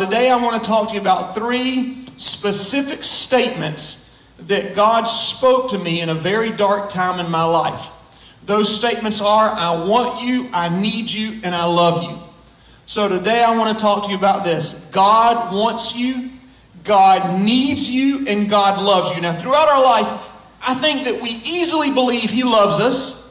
Today, I want to talk to you about three specific statements that God spoke to me in a very dark time in my life. Those statements are I want you, I need you, and I love you. So today, I want to talk to you about this God wants you, God needs you, and God loves you. Now, throughout our life, I think that we easily believe He loves us.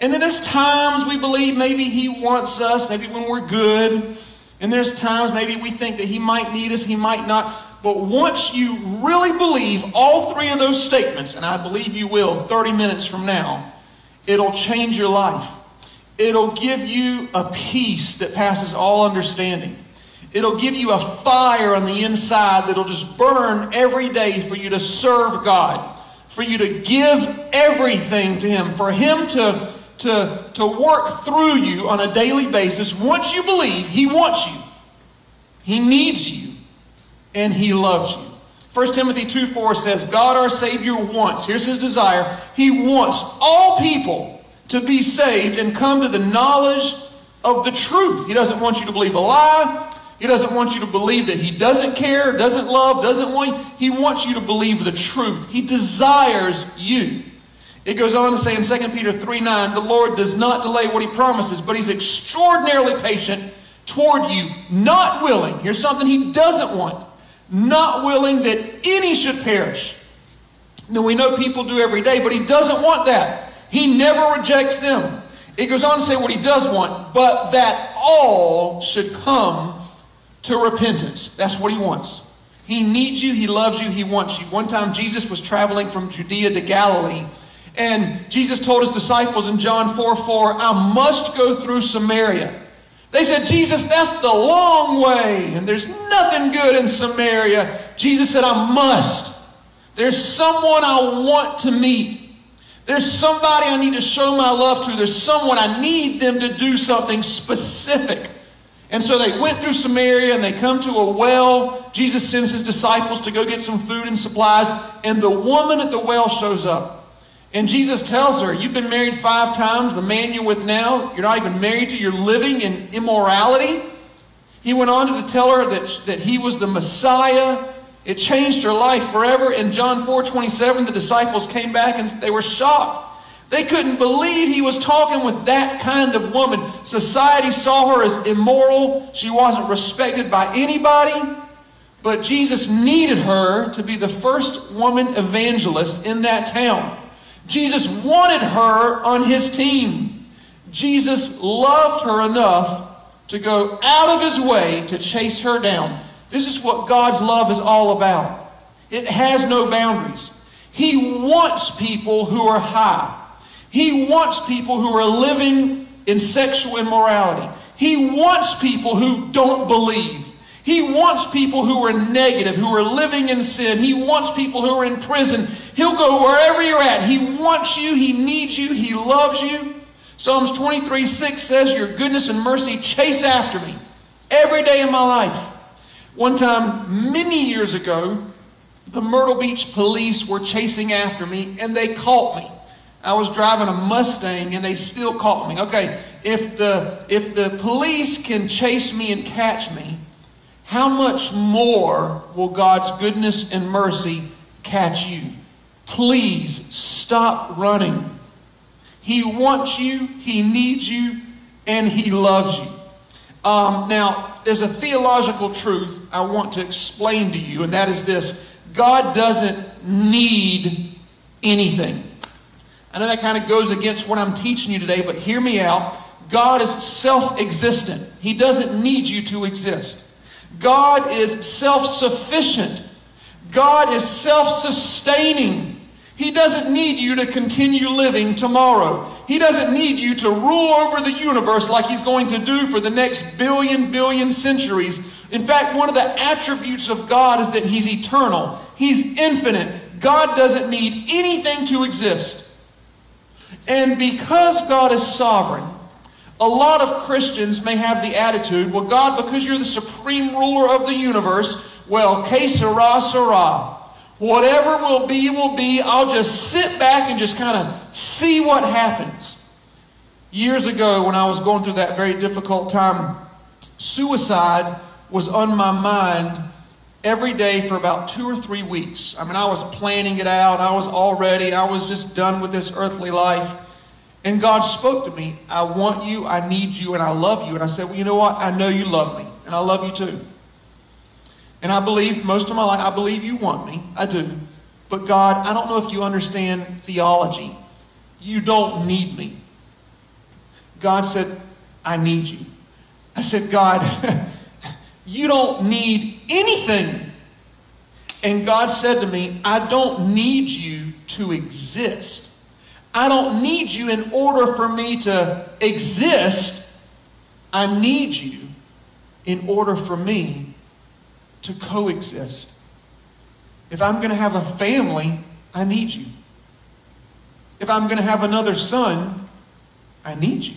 And then there's times we believe maybe He wants us, maybe when we're good. And there's times maybe we think that he might need us, he might not. But once you really believe all three of those statements, and I believe you will 30 minutes from now, it'll change your life. It'll give you a peace that passes all understanding. It'll give you a fire on the inside that'll just burn every day for you to serve God, for you to give everything to Him, for Him to to, to work through you on a daily basis once you believe He wants you, He needs you, and He loves you. 1 Timothy 2 4 says, God our Savior wants, here's His desire, He wants all people to be saved and come to the knowledge of the truth. He doesn't want you to believe a lie. He doesn't want you to believe that he doesn't care, doesn't love, doesn't want you. He wants you to believe the truth. He desires you. It goes on to say in 2 Peter 3 9, the Lord does not delay what he promises, but he's extraordinarily patient toward you, not willing. Here's something he doesn't want not willing that any should perish. Now, we know people do every day, but he doesn't want that. He never rejects them. It goes on to say what he does want, but that all should come to repentance. That's what he wants. He needs you, he loves you, he wants you. One time, Jesus was traveling from Judea to Galilee and Jesus told his disciples in John 4 4, I must go through Samaria. They said, Jesus, that's the long way, and there's nothing good in Samaria. Jesus said, I must. There's someone I want to meet. There's somebody I need to show my love to. There's someone I need them to do something specific. And so they went through Samaria and they come to a well. Jesus sends his disciples to go get some food and supplies, and the woman at the well shows up. And Jesus tells her, You've been married five times. The man you're with now, you're not even married to, you're living in immorality. He went on to tell her that, that he was the Messiah. It changed her life forever. In John 4 27, the disciples came back and they were shocked. They couldn't believe he was talking with that kind of woman. Society saw her as immoral. She wasn't respected by anybody. But Jesus needed her to be the first woman evangelist in that town. Jesus wanted her on his team. Jesus loved her enough to go out of his way to chase her down. This is what God's love is all about. It has no boundaries. He wants people who are high. He wants people who are living in sexual immorality. He wants people who don't believe. He wants people who are negative, who are living in sin. He wants people who are in prison. He'll go wherever you're at. He wants you. He needs you. He loves you. Psalms 23 6 says, Your goodness and mercy chase after me every day of my life. One time, many years ago, the Myrtle Beach police were chasing after me and they caught me. I was driving a Mustang and they still caught me. Okay, if the, if the police can chase me and catch me, how much more will God's goodness and mercy catch you? Please stop running. He wants you, He needs you, and He loves you. Um, now, there's a theological truth I want to explain to you, and that is this God doesn't need anything. I know that kind of goes against what I'm teaching you today, but hear me out. God is self existent, He doesn't need you to exist. God is self sufficient. God is self sustaining. He doesn't need you to continue living tomorrow. He doesn't need you to rule over the universe like He's going to do for the next billion, billion centuries. In fact, one of the attributes of God is that He's eternal, He's infinite. God doesn't need anything to exist. And because God is sovereign, a lot of Christians may have the attitude, well, God, because you're the supreme ruler of the universe, well, que sera, sera. Whatever will be, will be. I'll just sit back and just kind of see what happens. Years ago, when I was going through that very difficult time, suicide was on my mind every day for about two or three weeks. I mean, I was planning it out. I was all ready. I was just done with this earthly life. And God spoke to me, I want you, I need you, and I love you. And I said, Well, you know what? I know you love me, and I love you too. And I believe most of my life, I believe you want me. I do. But God, I don't know if you understand theology. You don't need me. God said, I need you. I said, God, you don't need anything. And God said to me, I don't need you to exist. I don't need you in order for me to exist. I need you in order for me to coexist. If I'm going to have a family, I need you. If I'm going to have another son, I need you.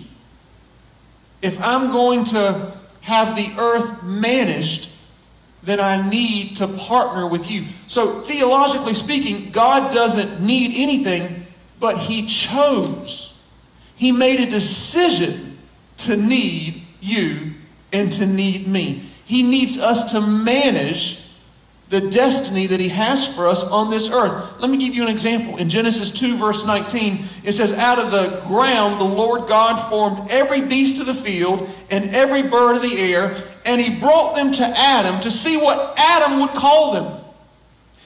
If I'm going to have the earth managed, then I need to partner with you. So, theologically speaking, God doesn't need anything, but He chose. He made a decision to need you and to need me. He needs us to manage the destiny that he has for us on this earth. Let me give you an example. In Genesis 2, verse 19, it says, Out of the ground the Lord God formed every beast of the field and every bird of the air, and he brought them to Adam to see what Adam would call them.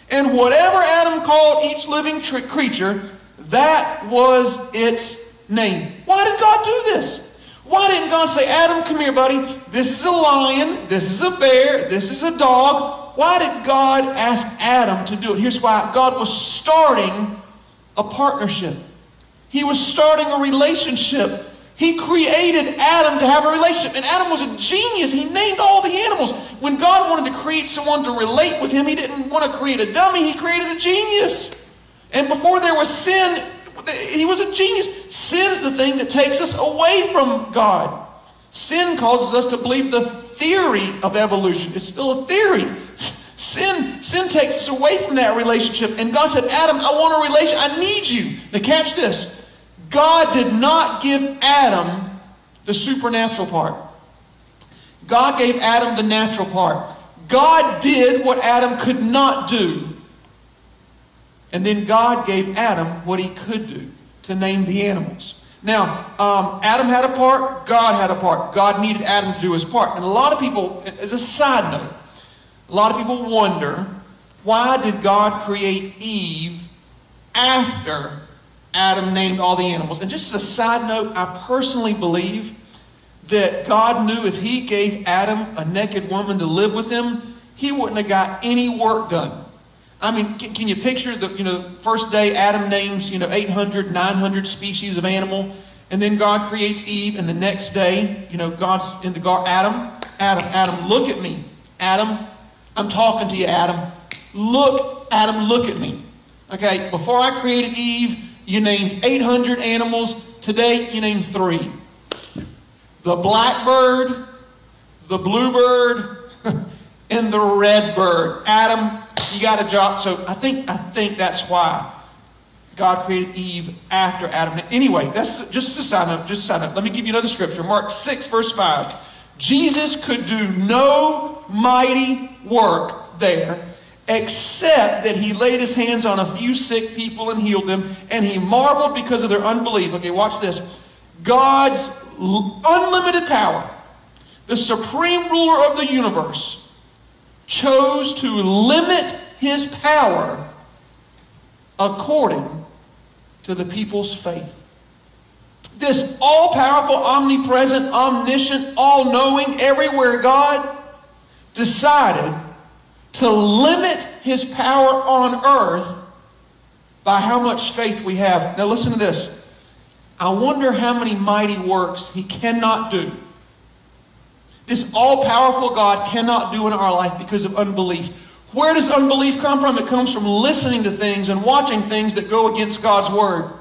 And whatever Adam called each living tr- creature, that was its name. Why did God do this? Why didn't God say, Adam, come here, buddy. This is a lion. This is a bear. This is a dog. Why did God ask Adam to do it? Here's why God was starting a partnership, He was starting a relationship. He created Adam to have a relationship. And Adam was a genius. He named all the animals. When God wanted to create someone to relate with him, he didn't want to create a dummy, he created a genius. And before there was sin, he was a genius. Sin's the thing that takes us away from God. Sin causes us to believe the theory of evolution. It's still a theory. Sin, sin takes us away from that relationship. And God said, Adam, I want a relation. I need you. Now catch this. God did not give Adam the supernatural part. God gave Adam the natural part. God did what Adam could not do. And then God gave Adam what he could do to name the animals. Now, um, Adam had a part, God had a part. God needed Adam to do his part. And a lot of people, as a side note, a lot of people wonder why did God create Eve after Adam named all the animals? And just as a side note, I personally believe that God knew if he gave Adam a naked woman to live with him, he wouldn't have got any work done. I mean, can, can, you picture the, you know, first day Adam names, you know, 800, 900 species of animal, and then God creates Eve, and the next day, you know, God's in the garden, Adam, Adam, Adam, look at me. Adam, I'm talking to you, Adam. Look, Adam, look at me. Okay, before I created Eve, you named 800 animals. Today, you named three. The blackbird, the bluebird, and the redbird. Adam, you got a job. So I think I think that's why God created Eve after Adam. Anyway, that's just a side note. Just a side note. Let me give you another scripture. Mark 6, verse 5. Jesus could do no mighty work there except that he laid his hands on a few sick people and healed them, and he marveled because of their unbelief. Okay, watch this. God's unlimited power, the supreme ruler of the universe, chose to limit his power according to the people's faith. This all powerful, omnipresent, omniscient, all knowing, everywhere God decided to limit his power on earth by how much faith we have. Now, listen to this. I wonder how many mighty works he cannot do this all powerful God cannot do in our life because of unbelief. Where does unbelief come from? It comes from listening to things and watching things that go against God's word.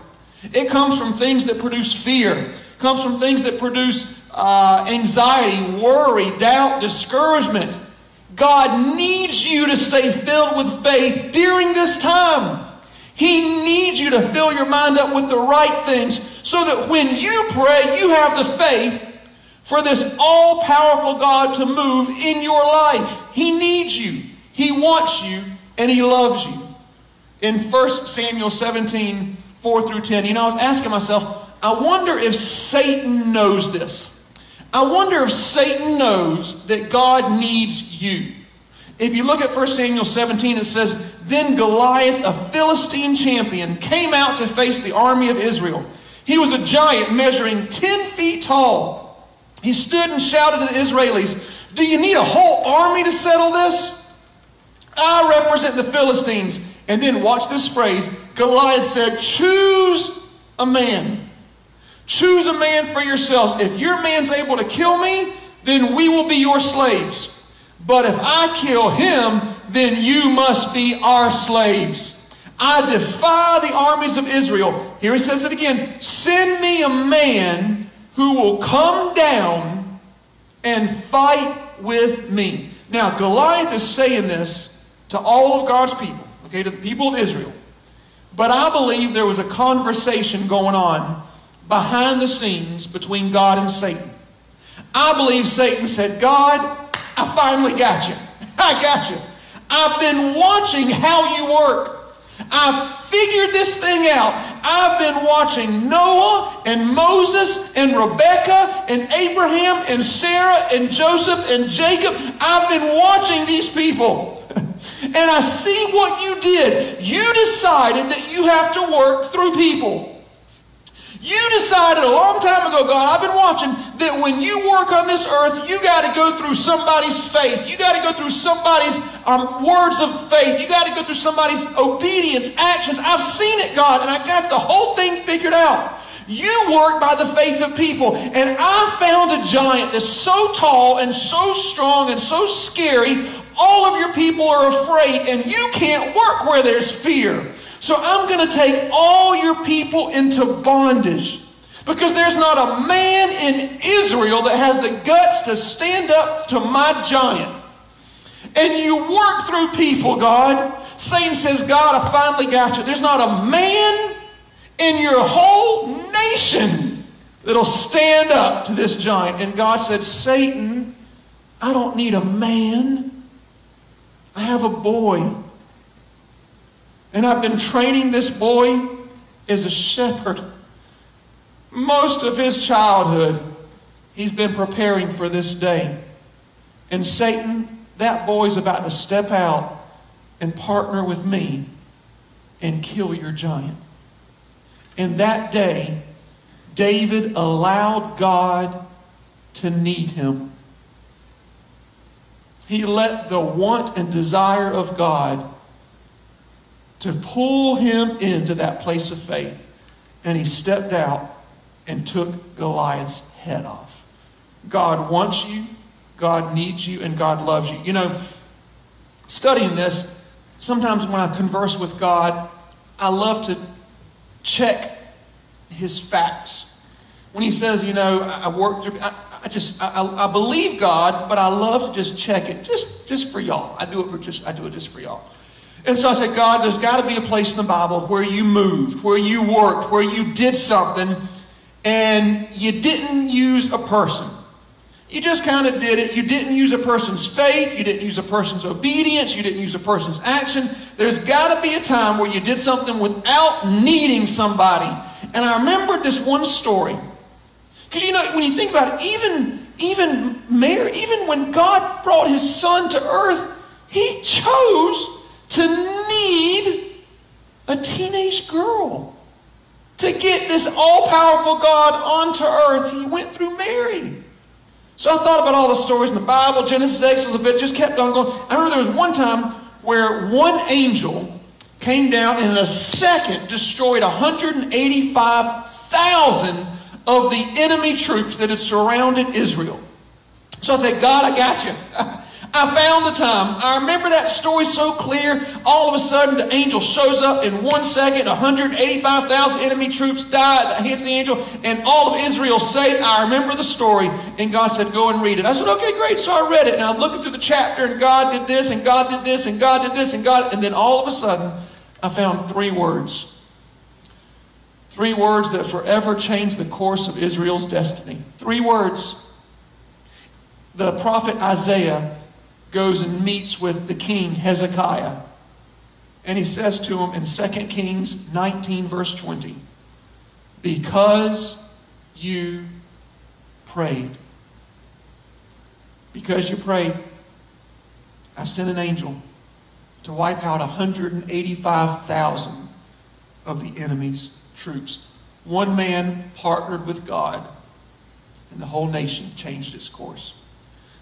It comes from things that produce fear. It comes from things that produce uh, anxiety, worry, doubt, discouragement. God needs you to stay filled with faith during this time. He needs you to fill your mind up with the right things so that when you pray, you have the faith for this all powerful God to move in your life. He needs you, He wants you, and He loves you. In 1 Samuel 17, 4 through 10, you know, I was asking myself, I wonder if Satan knows this. I wonder if Satan knows that God needs you. If you look at 1 Samuel 17, it says, Then Goliath, a Philistine champion, came out to face the army of Israel. He was a giant measuring 10 feet tall. He stood and shouted to the Israelis, Do you need a whole army to settle this? I represent the Philistines. And then watch this phrase Goliath said, Choose a man. Choose a man for yourselves. If your man's able to kill me, then we will be your slaves. But if I kill him, then you must be our slaves. I defy the armies of Israel. Here he says it again send me a man who will come down and fight with me. Now, Goliath is saying this to all of God's people, okay, to the people of Israel. But I believe there was a conversation going on behind the scenes between God and Satan. I believe Satan said, God, I finally got you. I got you. I've been watching how you work. I figured this thing out. I've been watching Noah and Moses and Rebecca and Abraham and Sarah and Joseph and Jacob. I've been watching these people. and I see what you did. You decided that you have to work through people. You decided a long time ago, God, I've been watching, that when you work on this earth, you got to go through somebody's faith. You got to go through somebody's um, words of faith. You got to go through somebody's obedience, actions. I've seen it, God, and I got the whole thing figured out. You work by the faith of people. And I found a giant that's so tall and so strong and so scary, all of your people are afraid, and you can't work where there's fear. So I'm going to take all your people into bondage. Because there's not a man in Israel that has the guts to stand up to my giant. And you work through people, God. Satan says, God, I finally got you. There's not a man in your whole nation that'll stand up to this giant. And God said, Satan, I don't need a man. I have a boy. And I've been training this boy as a shepherd. Most of his childhood, he's been preparing for this day. And Satan, that boy's about to step out and partner with me and kill your giant. And that day, David allowed God to need him. He let the want and desire of God to pull him into that place of faith. And he stepped out and took Goliath's head off. God wants you, God needs you, and God loves you. You know, studying this, sometimes when I converse with God, I love to check his facts. When he says, you know, I work through, I, I just, I, I believe God, but I love to just check it, just, just for y'all. I do it for just, I do it just for y'all. And so I said, God, there's got to be a place in the Bible where you moved, where you worked, where you did something, and you didn't use a person. You just kind of did it. You didn't use a person's faith. You didn't use a person's obedience. You didn't use a person's action. There's got to be a time where you did something without needing somebody. And I remembered this one story. Because you know, when you think about it, even, even Mary, even when God brought his son to earth, he chose to need a teenage girl. To get this all powerful God onto earth, he went through Mary. So I thought about all the stories in the Bible, Genesis, Exodus, Leviticus, just kept on going. I remember there was one time where one angel came down and in a second destroyed 185,000 of the enemy troops that had surrounded Israel. So I said, God, I got you. I found the time. I remember that story so clear. All of a sudden, the angel shows up in one second. 185,000 enemy troops die at the hands of the angel, and all of Israel saved. I remember the story, and God said, Go and read it. I said, Okay, great. So I read it, and I'm looking through the chapter, and God did this, and God did this, and God did this, and God. And then all of a sudden, I found three words. Three words that forever changed the course of Israel's destiny. Three words. the prophet Isaiah goes and meets with the king Hezekiah. And he says to him in 2 Kings 19, verse 20, Because you prayed. Because you prayed, I sent an angel to wipe out 185,000 of the enemy's troops. One man partnered with God, and the whole nation changed its course.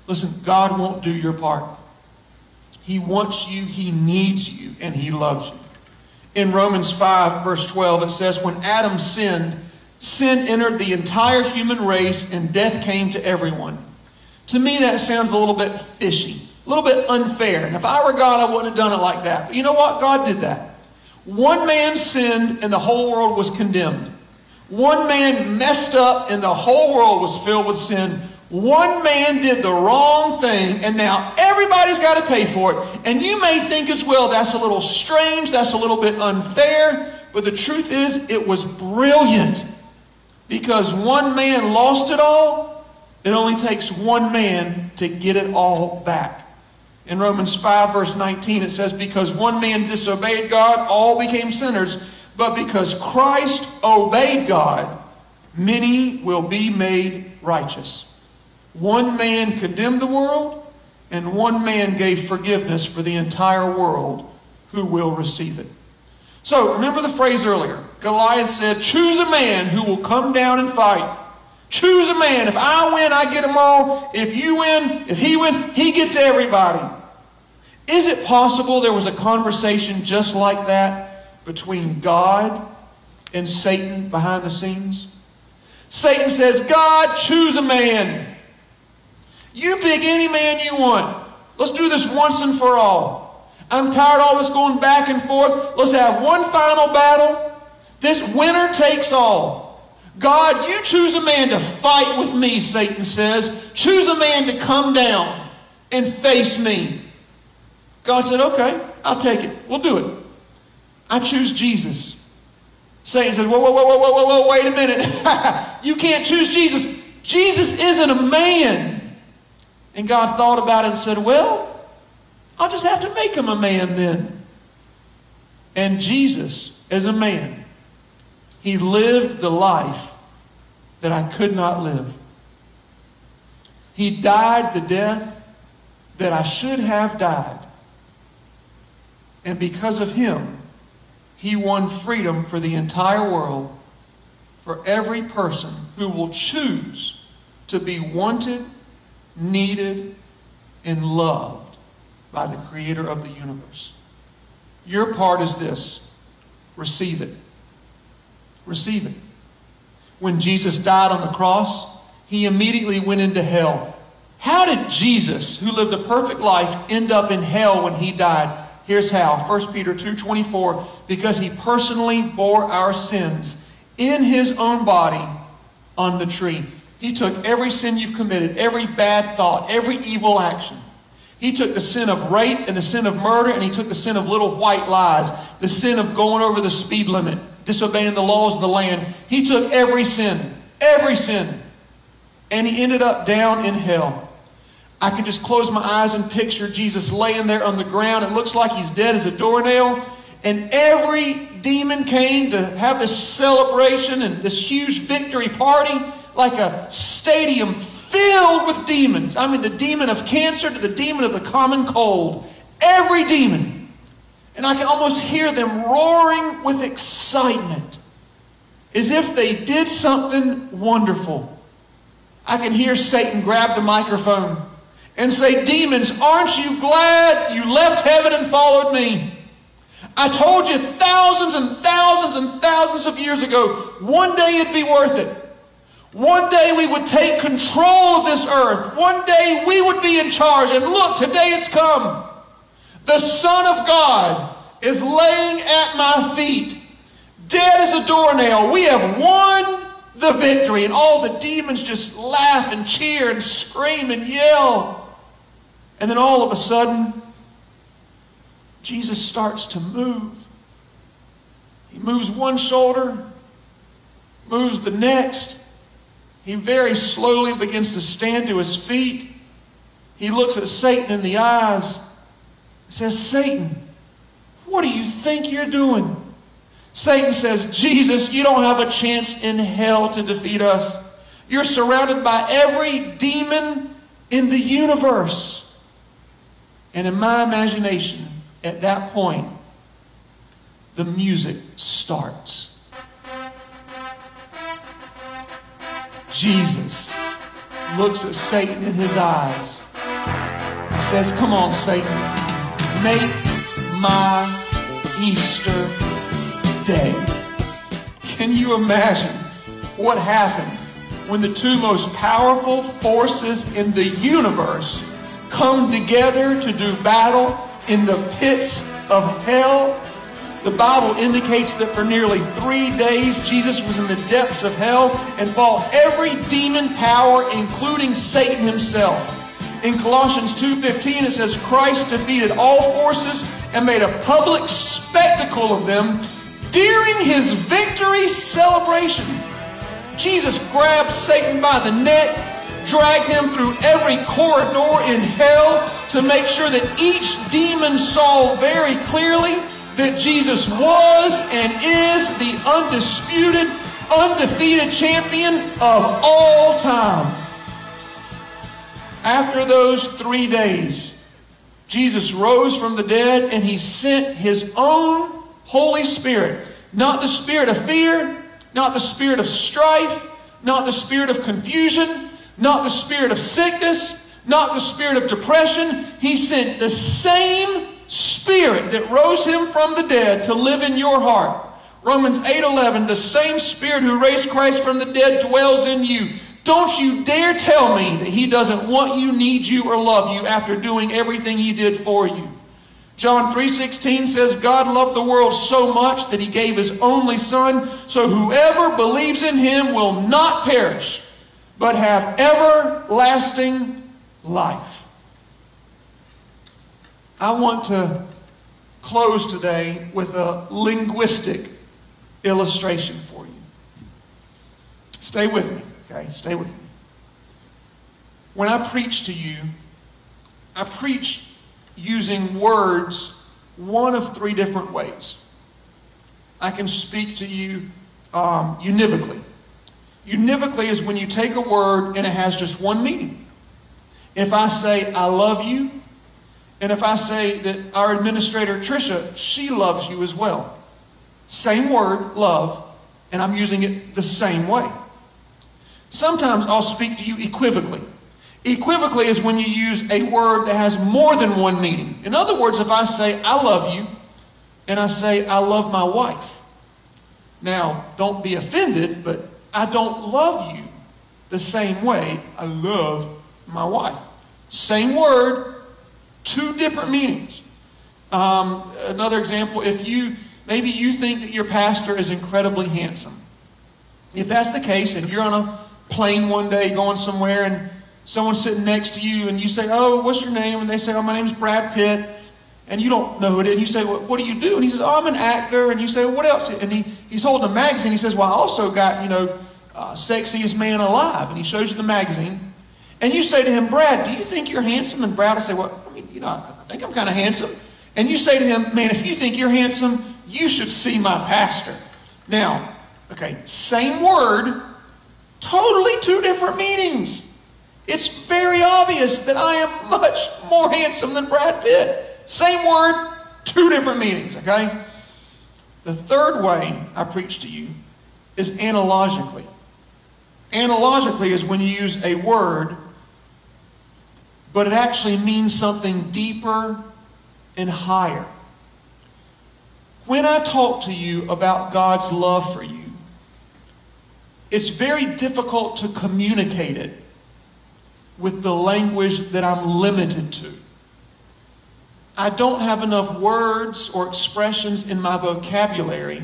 Listen, God won't do your part. He wants you, He needs you, and He loves you. In Romans 5, verse 12, it says, When Adam sinned, sin entered the entire human race, and death came to everyone. To me, that sounds a little bit fishy, a little bit unfair. And if I were God, I wouldn't have done it like that. But you know what? God did that. One man sinned, and the whole world was condemned. One man messed up, and the whole world was filled with sin. One man did the wrong thing, and now everybody's got to pay for it. And you may think as well, that's a little strange, that's a little bit unfair, but the truth is, it was brilliant. Because one man lost it all, it only takes one man to get it all back. In Romans 5, verse 19, it says, Because one man disobeyed God, all became sinners. But because Christ obeyed God, many will be made righteous. One man condemned the world, and one man gave forgiveness for the entire world who will receive it. So remember the phrase earlier. Goliath said, Choose a man who will come down and fight. Choose a man. If I win, I get them all. If you win, if he wins, he gets everybody. Is it possible there was a conversation just like that between God and Satan behind the scenes? Satan says, God, choose a man. You pick any man you want. Let's do this once and for all. I'm tired of all this going back and forth. Let's have one final battle. This winner takes all. God, you choose a man to fight with me, Satan says. Choose a man to come down and face me. God said, okay, I'll take it. We'll do it. I choose Jesus. Satan says, whoa, whoa, whoa, whoa, whoa, whoa, wait a minute. you can't choose Jesus. Jesus isn't a man. And God thought about it and said, Well, I'll just have to make him a man then. And Jesus, as a man, he lived the life that I could not live. He died the death that I should have died. And because of him, he won freedom for the entire world, for every person who will choose to be wanted needed, and loved by the creator of the universe. Your part is this receive it. Receive it. When Jesus died on the cross, he immediately went into hell. How did Jesus, who lived a perfect life, end up in hell when he died? Here's how. 1 Peter 2:24 because he personally bore our sins in his own body on the tree. He took every sin you've committed, every bad thought, every evil action. He took the sin of rape and the sin of murder, and he took the sin of little white lies, the sin of going over the speed limit, disobeying the laws of the land. He took every sin, every sin, and he ended up down in hell. I can just close my eyes and picture Jesus laying there on the ground. It looks like he's dead as a doornail. And every demon came to have this celebration and this huge victory party like a stadium filled with demons. I mean, the demon of cancer to the demon of the common cold. Every demon. And I can almost hear them roaring with excitement as if they did something wonderful. I can hear Satan grab the microphone and say, Demons, aren't you glad you left heaven and followed me? I told you thousands and thousands and thousands of years ago, one day it'd be worth it. One day we would take control of this earth. One day we would be in charge. And look, today it's come. The Son of God is laying at my feet, dead as a doornail. We have won the victory. And all the demons just laugh and cheer and scream and yell. And then all of a sudden, Jesus starts to move. He moves one shoulder, moves the next he very slowly begins to stand to his feet. he looks at Satan in the eyes says, Satan, what do you think you're doing? Satan says, Jesus, you don't have a chance in hell to defeat us. You're surrounded by every demon in the universe. And in my imagination, at that point, the music starts. Jesus looks at Satan in his eyes. He says, Come on, Satan, make my Easter day. Can you imagine what happened when the two most powerful forces in the universe come together to do battle in the pits of hell? The Bible indicates that for nearly three days, Jesus was in the depths of hell and fought every demon power, including Satan himself. In Colossians 2.15, it says, Christ defeated all forces and made a public spectacle of them during his victory celebration. Jesus grabbed Satan by the neck, dragged him through every corridor in hell to make sure that each demon saw very clearly that Jesus was and is the undisputed, undefeated champion of all time. After those three days, Jesus rose from the dead and he sent his own Holy Spirit. Not the spirit of fear, not the spirit of strife, not the spirit of confusion, not the spirit of sickness, not the spirit of depression. He sent the same spirit that rose him from the dead to live in your heart. Romans 8:11 the same spirit who raised Christ from the dead dwells in you. Don't you dare tell me that he doesn't want you, need you or love you after doing everything he did for you. John 3:16 says God loved the world so much that he gave his only son so whoever believes in him will not perish but have everlasting life. I want to close today with a linguistic illustration for you. Stay with me, okay? Stay with me. When I preach to you, I preach using words one of three different ways. I can speak to you um, univocally. Univocally is when you take a word and it has just one meaning. If I say, I love you, and if I say that our administrator, Tricia, she loves you as well. Same word, love, and I'm using it the same way. Sometimes I'll speak to you equivocally. Equivocally is when you use a word that has more than one meaning. In other words, if I say, I love you, and I say, I love my wife. Now, don't be offended, but I don't love you the same way I love my wife. Same word, different meanings. Um, another example, if you maybe you think that your pastor is incredibly handsome. If that's the case, and you're on a plane one day going somewhere and someone's sitting next to you and you say, Oh, what's your name? And they say, Oh, my name's Brad Pitt. And you don't know who it is. And you say, well, What do you do? And he says, Oh, I'm an actor. And you say, well, What else? And he, he's holding a magazine. He says, Well, I also got, you know, uh, Sexiest Man Alive. And he shows you the magazine. And you say to him, Brad, do you think you're handsome? And Brad will say, Well, you know, I think I'm kind of handsome. And you say to him, Man, if you think you're handsome, you should see my pastor. Now, okay, same word, totally two different meanings. It's very obvious that I am much more handsome than Brad Pitt. Same word, two different meanings, okay? The third way I preach to you is analogically. Analogically is when you use a word, but it actually means something deeper and higher. When I talk to you about God's love for you, it's very difficult to communicate it with the language that I'm limited to. I don't have enough words or expressions in my vocabulary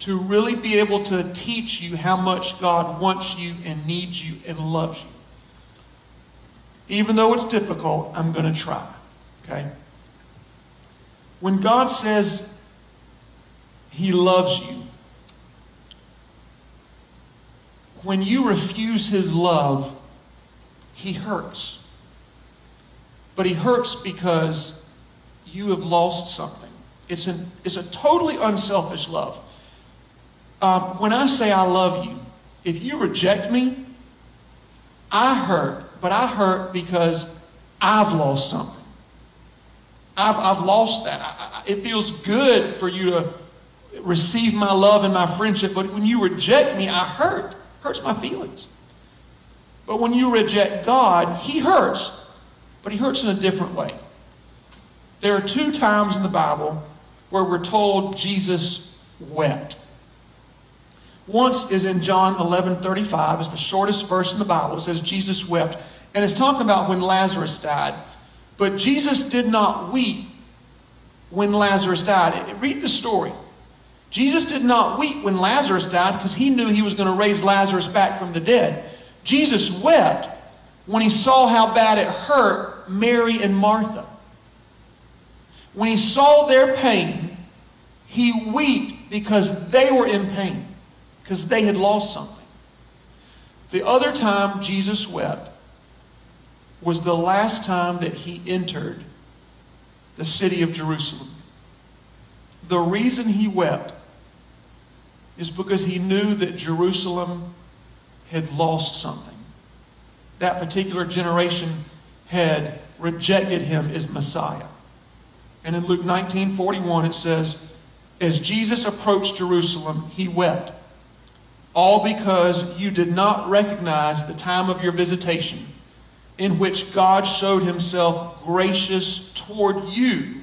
to really be able to teach you how much God wants you and needs you and loves you. Even though it's difficult, I'm going to try. Okay? When God says He loves you, when you refuse His love, He hurts. but he hurts because you have lost something. It's, an, it's a totally unselfish love. Um, when I say I love you, if you reject me, I hurt, but I hurt because I've lost something. I've, I've lost that. I, I, it feels good for you to receive my love and my friendship, but when you reject me, I hurt. Hurts my feelings. But when you reject God, He hurts, but He hurts in a different way. There are two times in the Bible where we're told Jesus wept. Once is in John 11 35. It's the shortest verse in the Bible. It says Jesus wept. And it's talking about when Lazarus died. But Jesus did not weep when Lazarus died. Read the story. Jesus did not weep when Lazarus died because he knew he was going to raise Lazarus back from the dead. Jesus wept when he saw how bad it hurt Mary and Martha. When he saw their pain, he wept because they were in pain, because they had lost something. The other time Jesus wept was the last time that he entered the city of Jerusalem. The reason he wept is because he knew that Jerusalem had lost something. That particular generation had rejected him as Messiah. And in Luke 19 41, it says, As Jesus approached Jerusalem, he wept, all because you did not recognize the time of your visitation in which God showed himself gracious toward you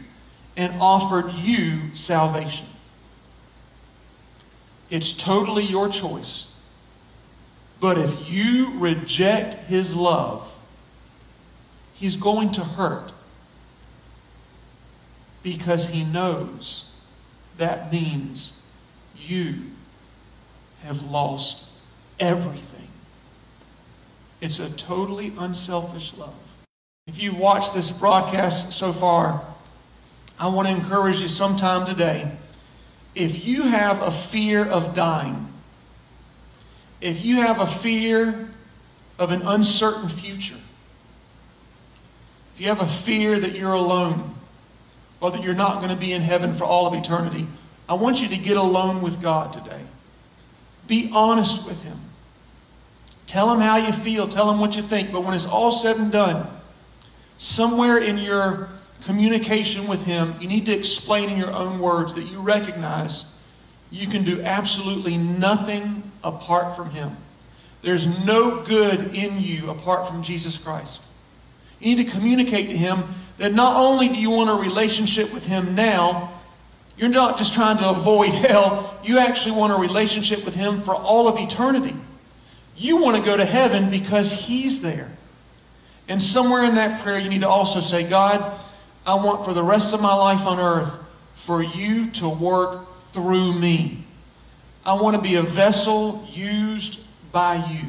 and offered you salvation. It's totally your choice. But if you reject his love, he's going to hurt because he knows that means you have lost everything. It's a totally unselfish love. If you've watched this broadcast so far, I want to encourage you sometime today. If you have a fear of dying, if you have a fear of an uncertain future, if you have a fear that you're alone, or that you're not going to be in heaven for all of eternity, I want you to get alone with God today. Be honest with Him. Tell Him how you feel, tell Him what you think. But when it's all said and done, somewhere in your communication with Him, you need to explain in your own words that you recognize you can do absolutely nothing apart from Him. There's no good in you apart from Jesus Christ. You need to communicate to Him that not only do you want a relationship with Him now, you're not just trying to avoid hell, you actually want a relationship with Him for all of eternity. You want to go to heaven because He's there. And somewhere in that prayer, you need to also say, God, I want for the rest of my life on earth for you to work through me. I want to be a vessel used by you.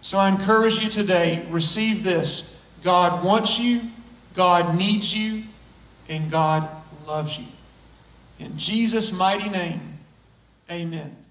So I encourage you today, receive this. God wants you, God needs you, and God loves you. In Jesus' mighty name, amen.